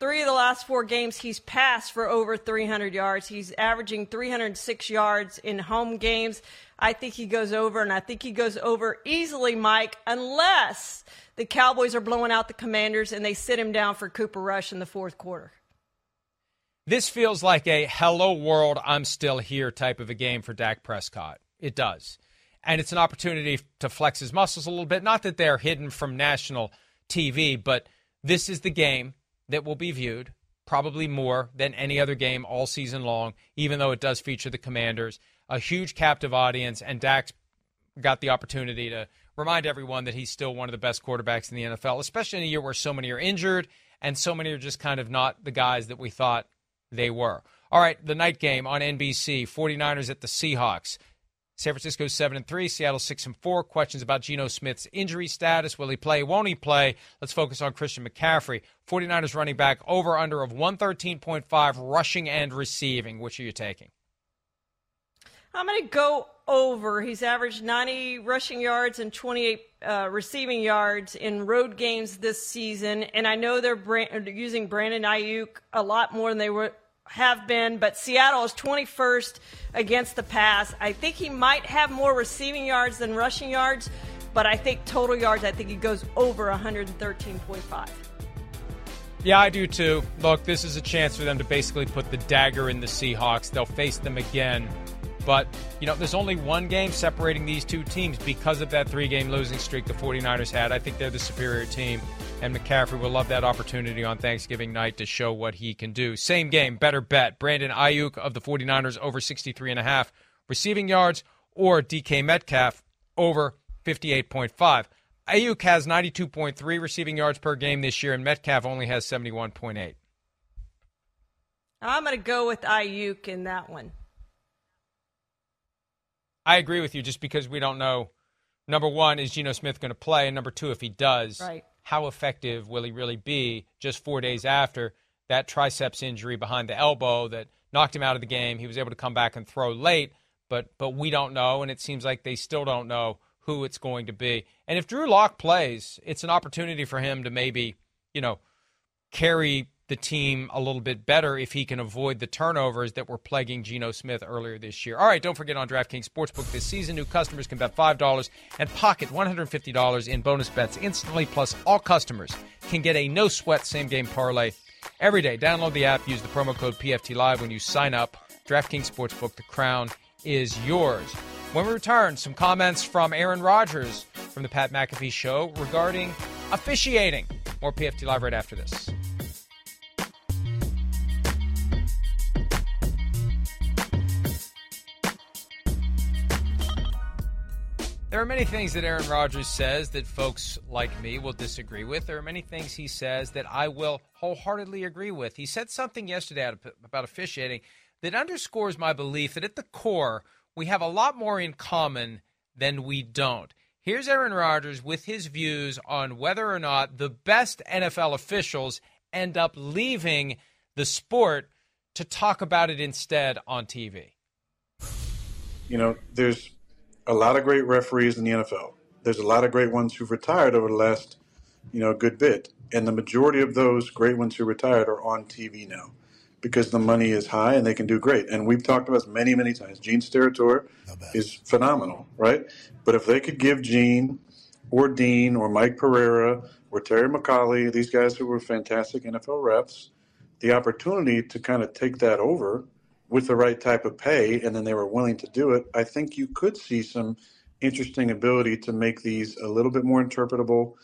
three of the last four games, he's passed for over 300 yards. He's averaging 306 yards in home games. I think he goes over, and I think he goes over easily, Mike, unless the Cowboys are blowing out the Commanders and they sit him down for Cooper Rush in the fourth quarter. This feels like a hello world, I'm still here type of a game for Dak Prescott. It does. And it's an opportunity to flex his muscles a little bit. Not that they're hidden from national TV, but this is the game that will be viewed probably more than any other game all season long, even though it does feature the Commanders a huge captive audience, and Dak's got the opportunity to remind everyone that he's still one of the best quarterbacks in the NFL, especially in a year where so many are injured and so many are just kind of not the guys that we thought they were. All right, the night game on NBC, 49ers at the Seahawks. San Francisco 7 and 3, Seattle 6 and 4. Questions about Geno Smith's injury status. Will he play? Won't he play? Let's focus on Christian McCaffrey. 49ers running back over under of 113.5 rushing and receiving. Which are you taking? I'm going to go over. He's averaged 90 rushing yards and 28 uh, receiving yards in road games this season. And I know they're brand- using Brandon Aiyuk a lot more than they were, have been, but Seattle is 21st against the pass. I think he might have more receiving yards than rushing yards, but I think total yards, I think he goes over 113.5. Yeah, I do too. Look, this is a chance for them to basically put the dagger in the Seahawks. They'll face them again but, you know, there's only one game separating these two teams because of that three game losing streak the 49ers had. I think they're the superior team, and McCaffrey will love that opportunity on Thanksgiving night to show what he can do. Same game, better bet. Brandon Aiyuk of the 49ers over 63.5 receiving yards, or DK Metcalf over 58.5. Aiyuk has 92.3 receiving yards per game this year, and Metcalf only has 71.8. I'm going to go with Aiyuk in that one. I agree with you just because we don't know. Number one, is Geno Smith going to play? And number two, if he does, right. how effective will he really be just four days after that triceps injury behind the elbow that knocked him out of the game? He was able to come back and throw late, but but we don't know, and it seems like they still don't know who it's going to be. And if Drew Lock plays, it's an opportunity for him to maybe, you know, carry the team a little bit better if he can avoid the turnovers that were plaguing Geno Smith earlier this year. All right, don't forget on DraftKings Sportsbook this season, new customers can bet $5 and pocket $150 in bonus bets instantly, plus all customers can get a no sweat same game parlay every day. Download the app, use the promo code PFT Live when you sign up. DraftKings Sportsbook, the crown is yours. When we return, some comments from Aaron Rodgers from the Pat McAfee Show regarding officiating. More PFT Live right after this. There are many things that Aaron Rodgers says that folks like me will disagree with. There are many things he says that I will wholeheartedly agree with. He said something yesterday about officiating that underscores my belief that at the core, we have a lot more in common than we don't. Here's Aaron Rodgers with his views on whether or not the best NFL officials end up leaving the sport to talk about it instead on TV. You know, there's a lot of great referees in the NFL. There's a lot of great ones who've retired over the last, you know, good bit, and the majority of those great ones who retired are on TV now because the money is high and they can do great. And we've talked about this many, many times. Gene Steratore is phenomenal, right? But if they could give Gene or Dean or Mike Pereira or Terry McAulay, these guys who were fantastic NFL refs, the opportunity to kind of take that over with the right type of pay, and then they were willing to do it, I think you could see some interesting ability to make these a little bit more interpretable,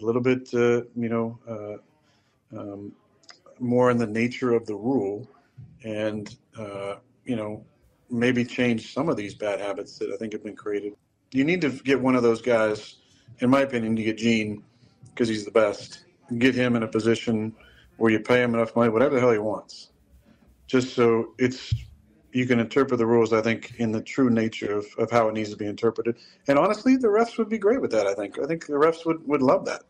a little bit, uh, you know, uh, um, more in the nature of the rule, and uh, you know, maybe change some of these bad habits that I think have been created. You need to get one of those guys, in my opinion, to get Gene because he's the best. Get him in a position where you pay him enough money, whatever the hell he wants just so it's you can interpret the rules, I think, in the true nature of, of how it needs to be interpreted. And honestly, the refs would be great with that, I think. I think the refs would, would love that.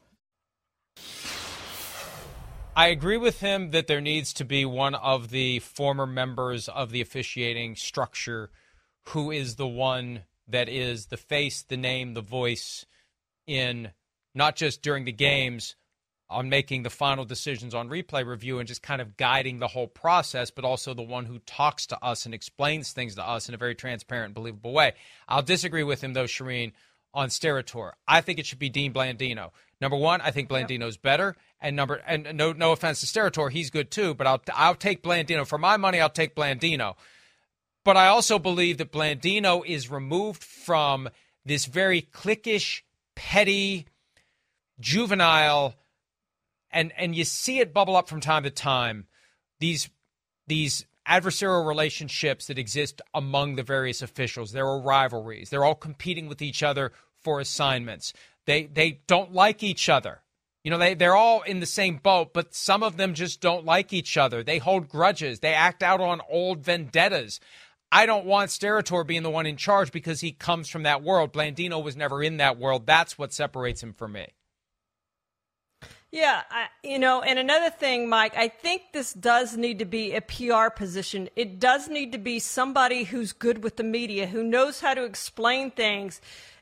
I agree with him that there needs to be one of the former members of the officiating structure who is the one that is the face, the name, the voice in not just during the games, on making the final decisions on replay review and just kind of guiding the whole process, but also the one who talks to us and explains things to us in a very transparent, believable way. I'll disagree with him though, Charean, on Steratore. I think it should be Dean Blandino. Number one, I think Blandino's better, and number and no no offense to Steratore, he's good too, but I'll I'll take Blandino for my money. I'll take Blandino, but I also believe that Blandino is removed from this very cliquish, petty, juvenile and and you see it bubble up from time to time. These these adversarial relationships that exist among the various officials. There are rivalries. They're all competing with each other for assignments. They they don't like each other. You know, they, they're all in the same boat, but some of them just don't like each other. They hold grudges. They act out on old vendettas. I don't want Steratore being the one in charge because he comes from that world. Blandino was never in that world. That's what separates him from me. Yeah, I, you know, and another thing, Mike, I think this does need to be a PR position. It does need to be somebody who's good with the media, who knows how to explain things.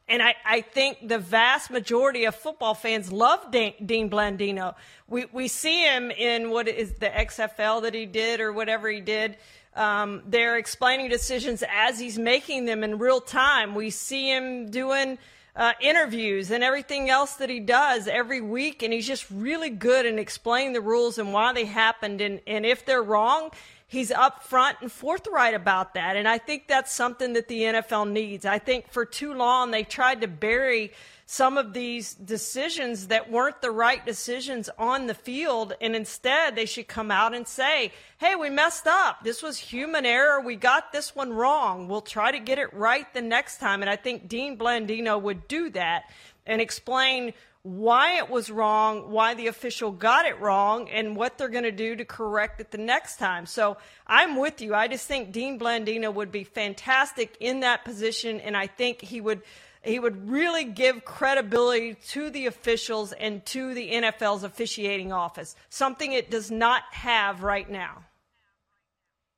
And I, I think the vast majority of football fans love Dean, Blandino. We, we see him in what is the XFL that he did or whatever he did. Um, they're explaining decisions as he's making them in real time. We see him doing uh, interviews and everything else that he does every week. And he's just really good in explaining the rules and why they happened. And, and if they're wrong, he's upfront and forthright about that. And I think that's something that the NFL needs. I think for too long they tried to bury some of these decisions that weren't the right decisions on the field. And instead, they should come out and say, hey, we messed up. This was human error. We got this one wrong. We'll try to get it right the next time. And I think Dean Blandino would do that and explain why it was wrong, why the official got it wrong, and what they're going to do to correct it the next time. So I'm with you. I just think Dean Blandino would be fantastic in that position, and I think he would he would really give credibility to the officials and to the NFL's officiating office, something it does not have right now.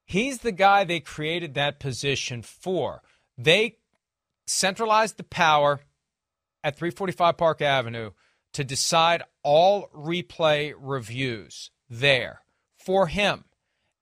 He's the guy they created that position for. They centralized the power at 345 Park Avenue to decide all replay reviews there for him.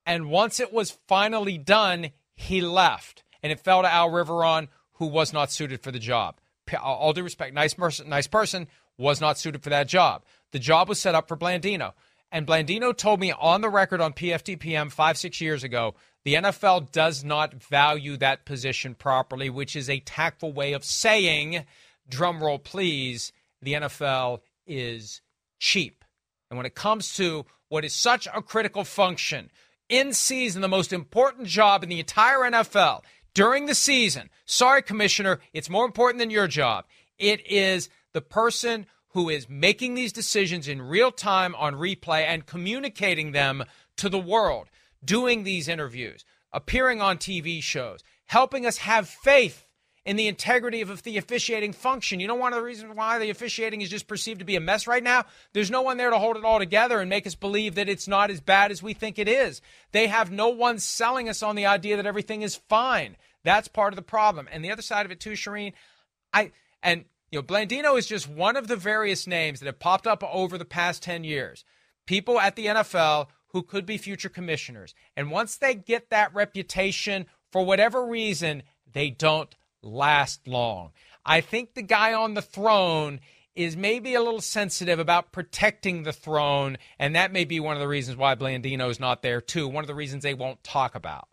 And once it was finally done, he left. And it fell to Al Riveron, who was not suited for the job. All due respect, nice person, nice person, was not suited for that job. The job was set up for Blandino. And Blandino told me on the record on PFTPM five, six years ago the NFL does not value that position properly, which is a tactful way of saying, drumroll please, the NFL is cheap. And when it comes to what is such a critical function in season, the most important job in the entire NFL during the season, sorry, Commissioner, it's more important than your job. It is the person who is making these decisions in real time on replay and communicating them to the world doing these interviews, appearing on TV shows, helping us have faith in the integrity of the officiating function. You know, one of the reasons why the officiating is just perceived to be a mess right now? There's no one there to hold it all together and make us believe that it's not as bad as we think it is. They have no one selling us on the idea that everything is fine. That's part of the problem. And the other side of it, too, Charean, I, and, you know, Blandino is just one of the various names that have popped up over the past 10 years. People at the NFL who could be future commissioners. And once they get that reputation, for whatever reason, they don't last long. I think the guy on the throne is maybe a little sensitive about protecting the throne, and that may be one of the reasons why Blandino is not there, too. One of the reasons they won't talk about.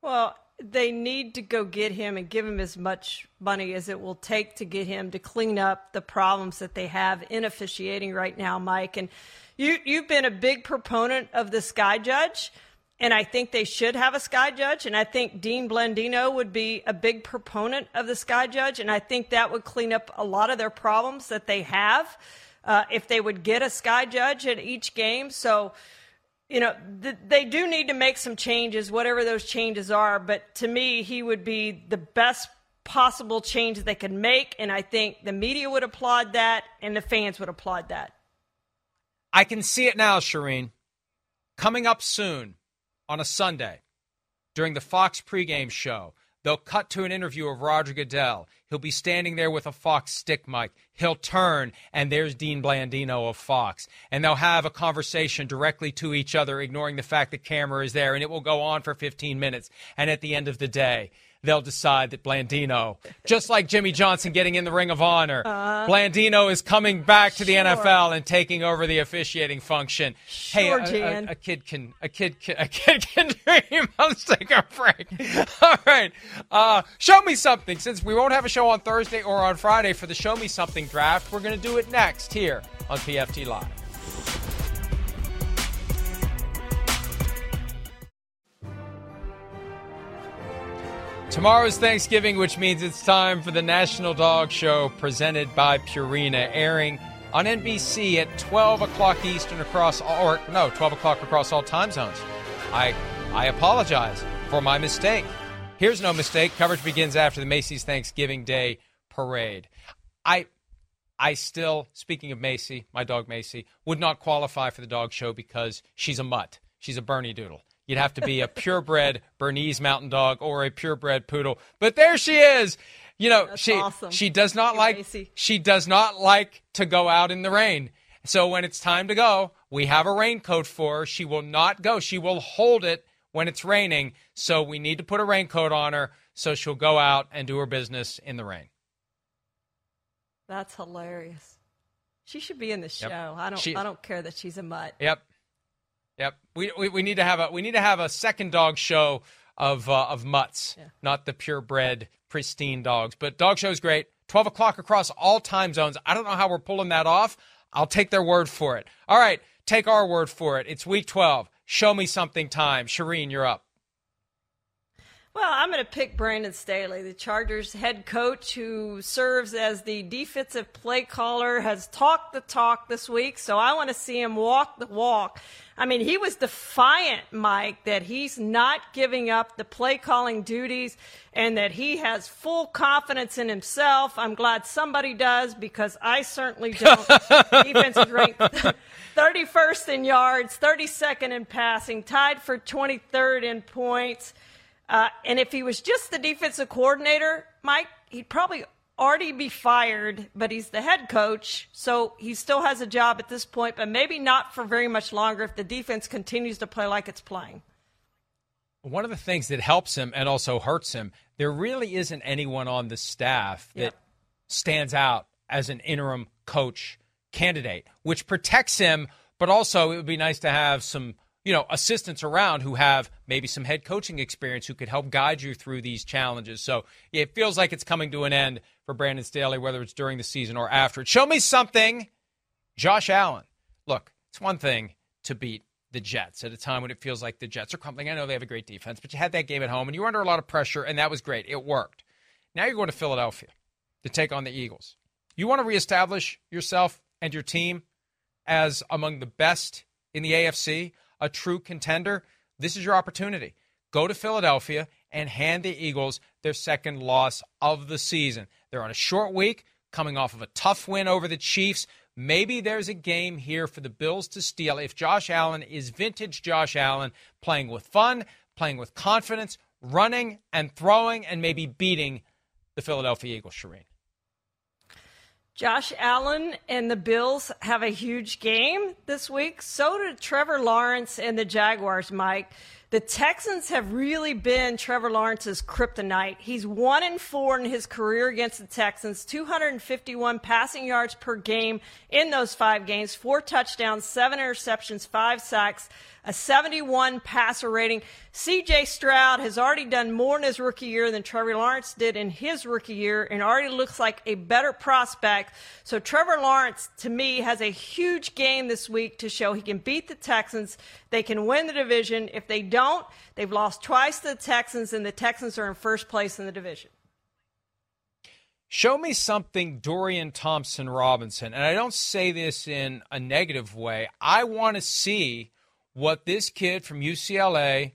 Well, they need to go get him and give him as much money as it will take to get him to clean up the problems that they have in officiating right now, Mike. And you you've been a big proponent of the sky judge, and I think they should have a sky judge. And I think Dean Blandino would be a big proponent of the sky judge, and I think that would clean up a lot of their problems that they have uh, if they would get a sky judge at each game. So. You know, th- they do need to make some changes, whatever those changes are. But to me, he would be the best possible change they could make. And I think the media would applaud that and the fans would applaud that. I can see it now, Charean. Coming up soon on a Sunday during the Fox pregame show, they'll cut to an interview of Roger Goodell. He'll be standing there with a Fox stick mic. He'll turn, and there's Dean Blandino of Fox. And they'll have a conversation directly to each other, ignoring the fact the camera is there, and it will go on for 15 minutes. And at the end of the day, they'll decide that Blandino, just like Jimmy Johnson getting in the Ring of Honor, uh, Blandino is coming back to the sure. NFL and taking over the officiating function. Sure, hey, a, a, a, kid can a kid can, a kid can dream. Let's take a break. All right, uh, show me something. Since we won't have a show on Thursday or on Friday for the Show Me Something draft, we're going to do it next here on PFT Live. Tomorrow's Thanksgiving, which means it's time for the National Dog Show presented by Purina, airing on NBC at 12 o'clock Eastern across all, or no, 12 o'clock across all time zones. I, I apologize for my mistake. Here's no mistake. Coverage begins after the Macy's Thanksgiving Day Parade. I, I still, speaking of Macy, my dog Macy, would not qualify for the dog show because she's a mutt. She's a Bernie Doodle. You'd have to be a purebred Bernese Mountain Dog or a purebred Poodle. But there she is. You know, That's she awesome. she does not like she does not like to go out in the rain. So when it's time to go, we have a raincoat for her. She will not go. She will hold it when it's raining. So we need to put a raincoat on her so she'll go out and do her business in the rain. That's hilarious. She should be in the show. Yep. I don't she, I don't care that she's a mutt. Yep. Yep. We, we, we need to have a we need to have a second dog show of uh, of mutts, yeah. not the purebred pristine dogs. But dog show is great. Twelve o'clock across all time zones. I don't know how we're pulling that off. I'll take their word for it. All right, take our word for it. It's week twelve. Show me something time. Charean, you're up. Well, I'm going to pick Brandon Staley, the Chargers head coach who serves as the defensive play caller, has talked the talk this week, so I want to see him walk the walk. I mean, he was defiant, Mike, that he's not giving up the play calling duties and that he has full confidence in himself. I'm glad somebody does because I certainly don't. Defense is ranked 31st in yards, 32nd in passing, tied for 23rd in points. Uh, and if he was just the defensive coordinator, Mike, he'd probably already be fired, but he's the head coach, so he still has a job at this point, but maybe not for very much longer if the defense continues to play like it's playing. One of the things that helps him and also hurts him, there really isn't anyone on the staff that Yep. stands out as an interim coach candidate, which protects him, but also it would be nice to have some, you know, assistants around who have maybe some head coaching experience who could help guide you through these challenges. So yeah, it feels like it's coming to an end for Brandon Staley, whether it's during the season or after. Show me something, Josh Allen. Look, it's one thing to beat the Jets at a time when it feels like the Jets are crumbling. I know they have a great defense, but you had that game at home and you were under a lot of pressure, and that was great. It worked. Now you're going to Philadelphia to take on the Eagles. You want to reestablish yourself and your team as among the best in the AFC, a true contender. This is your opportunity. Go to Philadelphia and hand the Eagles their second loss of the season. They're on a short week, coming off of a tough win over the Chiefs. Maybe there's a game here for the Bills to steal if Josh Allen is vintage Josh Allen, playing with fun, playing with confidence, running and throwing, and maybe beating the Philadelphia Eagles, Charean. Josh Allen and the Bills have a huge game this week. So did Trevor Lawrence and the Jaguars, Mike. The Texans have really been Trevor Lawrence's kryptonite. He's one and four in his career against the Texans, 251 passing yards per game in those five games, four touchdowns, seven interceptions, five sacks, a 71 passer rating. CJ Stroud has already done more in his rookie year than Trevor Lawrence did in his rookie year and already looks like a better prospect. So Trevor Lawrence, to me, has a huge game this week to show he can beat the Texans. They can win the division. If they don't, they've lost twice to the Texans, and the Texans are in first place in the division. Show me something Dorian Thompson Robinson. And I don't say this in a negative way. I want to see what this kid from UCLA,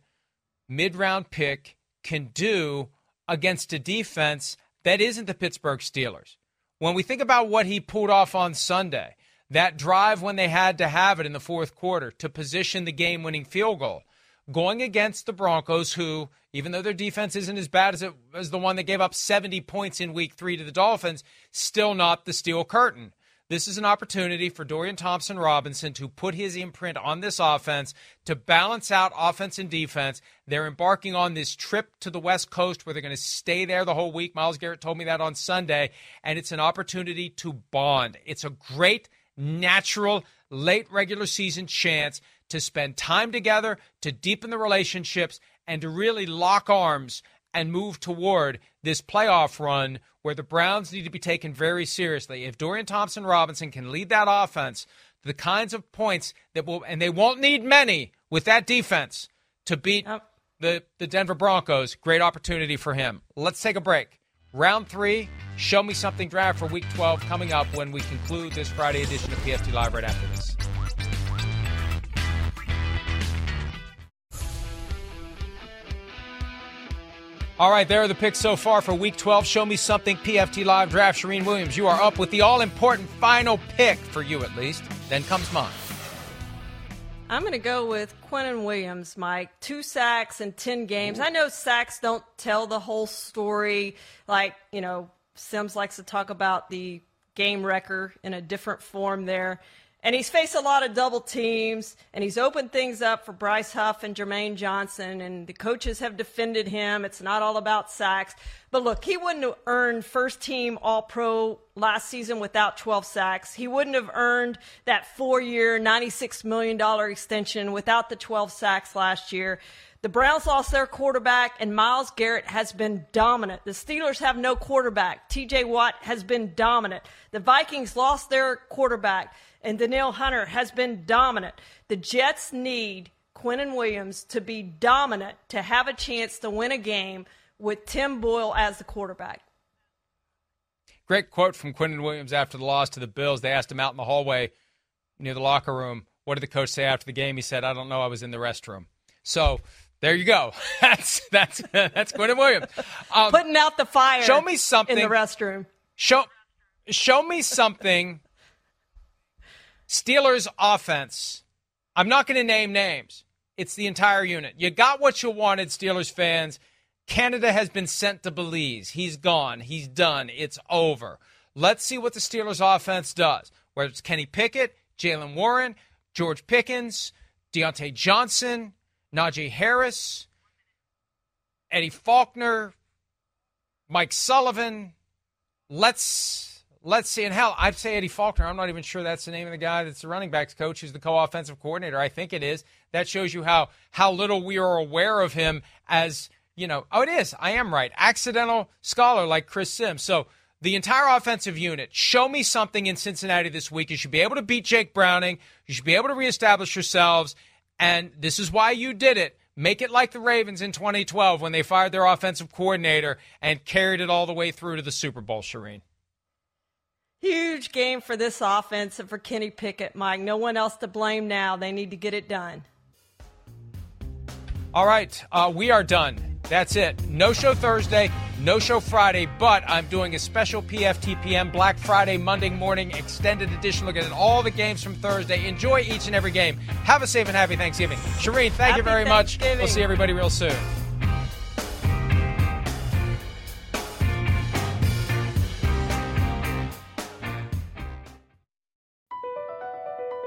mid round pick, can do against a defense that isn't the Pittsburgh Steelers. When we think about what he pulled off on Sunday, that drive when they had to have it in the fourth quarter to position the game winning field goal, going against the Broncos, who, even though their defense isn't as bad as, it, as the one that gave up 70 points in week three to the Dolphins, still not the steel curtain. This is an opportunity for Dorian Thompson Robinson to put his imprint on this offense to balance out offense and defense. They're embarking on this trip to the West Coast where they're going to stay there the whole week. Myles Garrett told me that on Sunday, and it's an opportunity to bond. It's a great, natural, late regular season chance to spend time together, to deepen the relationships, and to really lock arms and move toward this playoff run where the Browns need to be taken very seriously. If Dorian Thompson Robinson can lead that offense to the kinds of points that will, and they won't need many with that defense to beat the, the Denver Broncos, great opportunity for him. Let's take a break. Round three, show me something draft for week 12 coming up when we conclude this Friday edition of PFT Live right after this. All right, there are the picks so far for week 12. Show me something PFT Live Draft. Charean Williams, you are up with the all important final pick for you at least. Then comes mine. I'm going to go with Quinnen Williams, Mike. Two sacks in 10 games. I know sacks don't tell the whole story. Like, you know, Simms likes to talk about the game record in a different form there. And he's faced a lot of double teams, and he's opened things up for Bryce Huff and Jermaine Johnson, and the coaches have defended him. It's not all about sacks. But look, he wouldn't have earned first team All Pro last season without 12 sacks. He wouldn't have earned that four year, $96 million extension without the 12 sacks last year. The Browns lost their quarterback, and Myles Garrett has been dominant. The Steelers have no quarterback. TJ Watt has been dominant. The Vikings lost their quarterback, and Danielle Hunter has been dominant. The Jets need Quinnen Williams to be dominant to have a chance to win a game with Tim Boyle as the quarterback. Great quote from Quinnen Williams after the loss to the Bills. They asked him out in the hallway near the locker room, what did the coach say after the game? He said, I don't know, I was in the restroom. So there you go. That's that's that's Quinnen Williams. Um, Putting out the fire. Show me something in the restroom. Show show me something. Steelers offense. I'm not going to name names. It's the entire unit. You got what you wanted, Steelers fans. Canada has been sent to Belize. He's gone. He's done. It's over. Let's see what the Steelers offense does. Whether it's Kenny Pickett, Jaylen Warren, George Pickens, Diontae Johnson, Najee Harris, Eddie Faulkner, Mike Sullivan. Let's let's see. And hell, I'd say Eddie Faulkner. I'm not even sure that's the name of the guy that's the running backs coach. Who's the co-offensive coordinator? I think it is. That shows you how how little we are aware of him as you know. Oh, it is. I am right. Accidental scholar like Chris Simms. So the entire offensive unit. Show me something in Cincinnati this week. You should be able to beat Jake Browning. You should be able to reestablish yourselves. And this is why you did it. Make it like the Ravens in 2012 when they fired their offensive coordinator and carried it all the way through to the Super Bowl, Charean. Huge game for this offense and for Kenny Pickett, Mike. No one else to blame now. They need to get it done. All right, uh, we are done. That's it. No show Thursday, no show Friday, but I'm doing a special PFTPM Black Friday, Monday morning extended edition looking at all the games from Thursday. Enjoy each and every game. Have a safe and happy Thanksgiving. Charean, thank happy you very much. We'll see everybody real soon.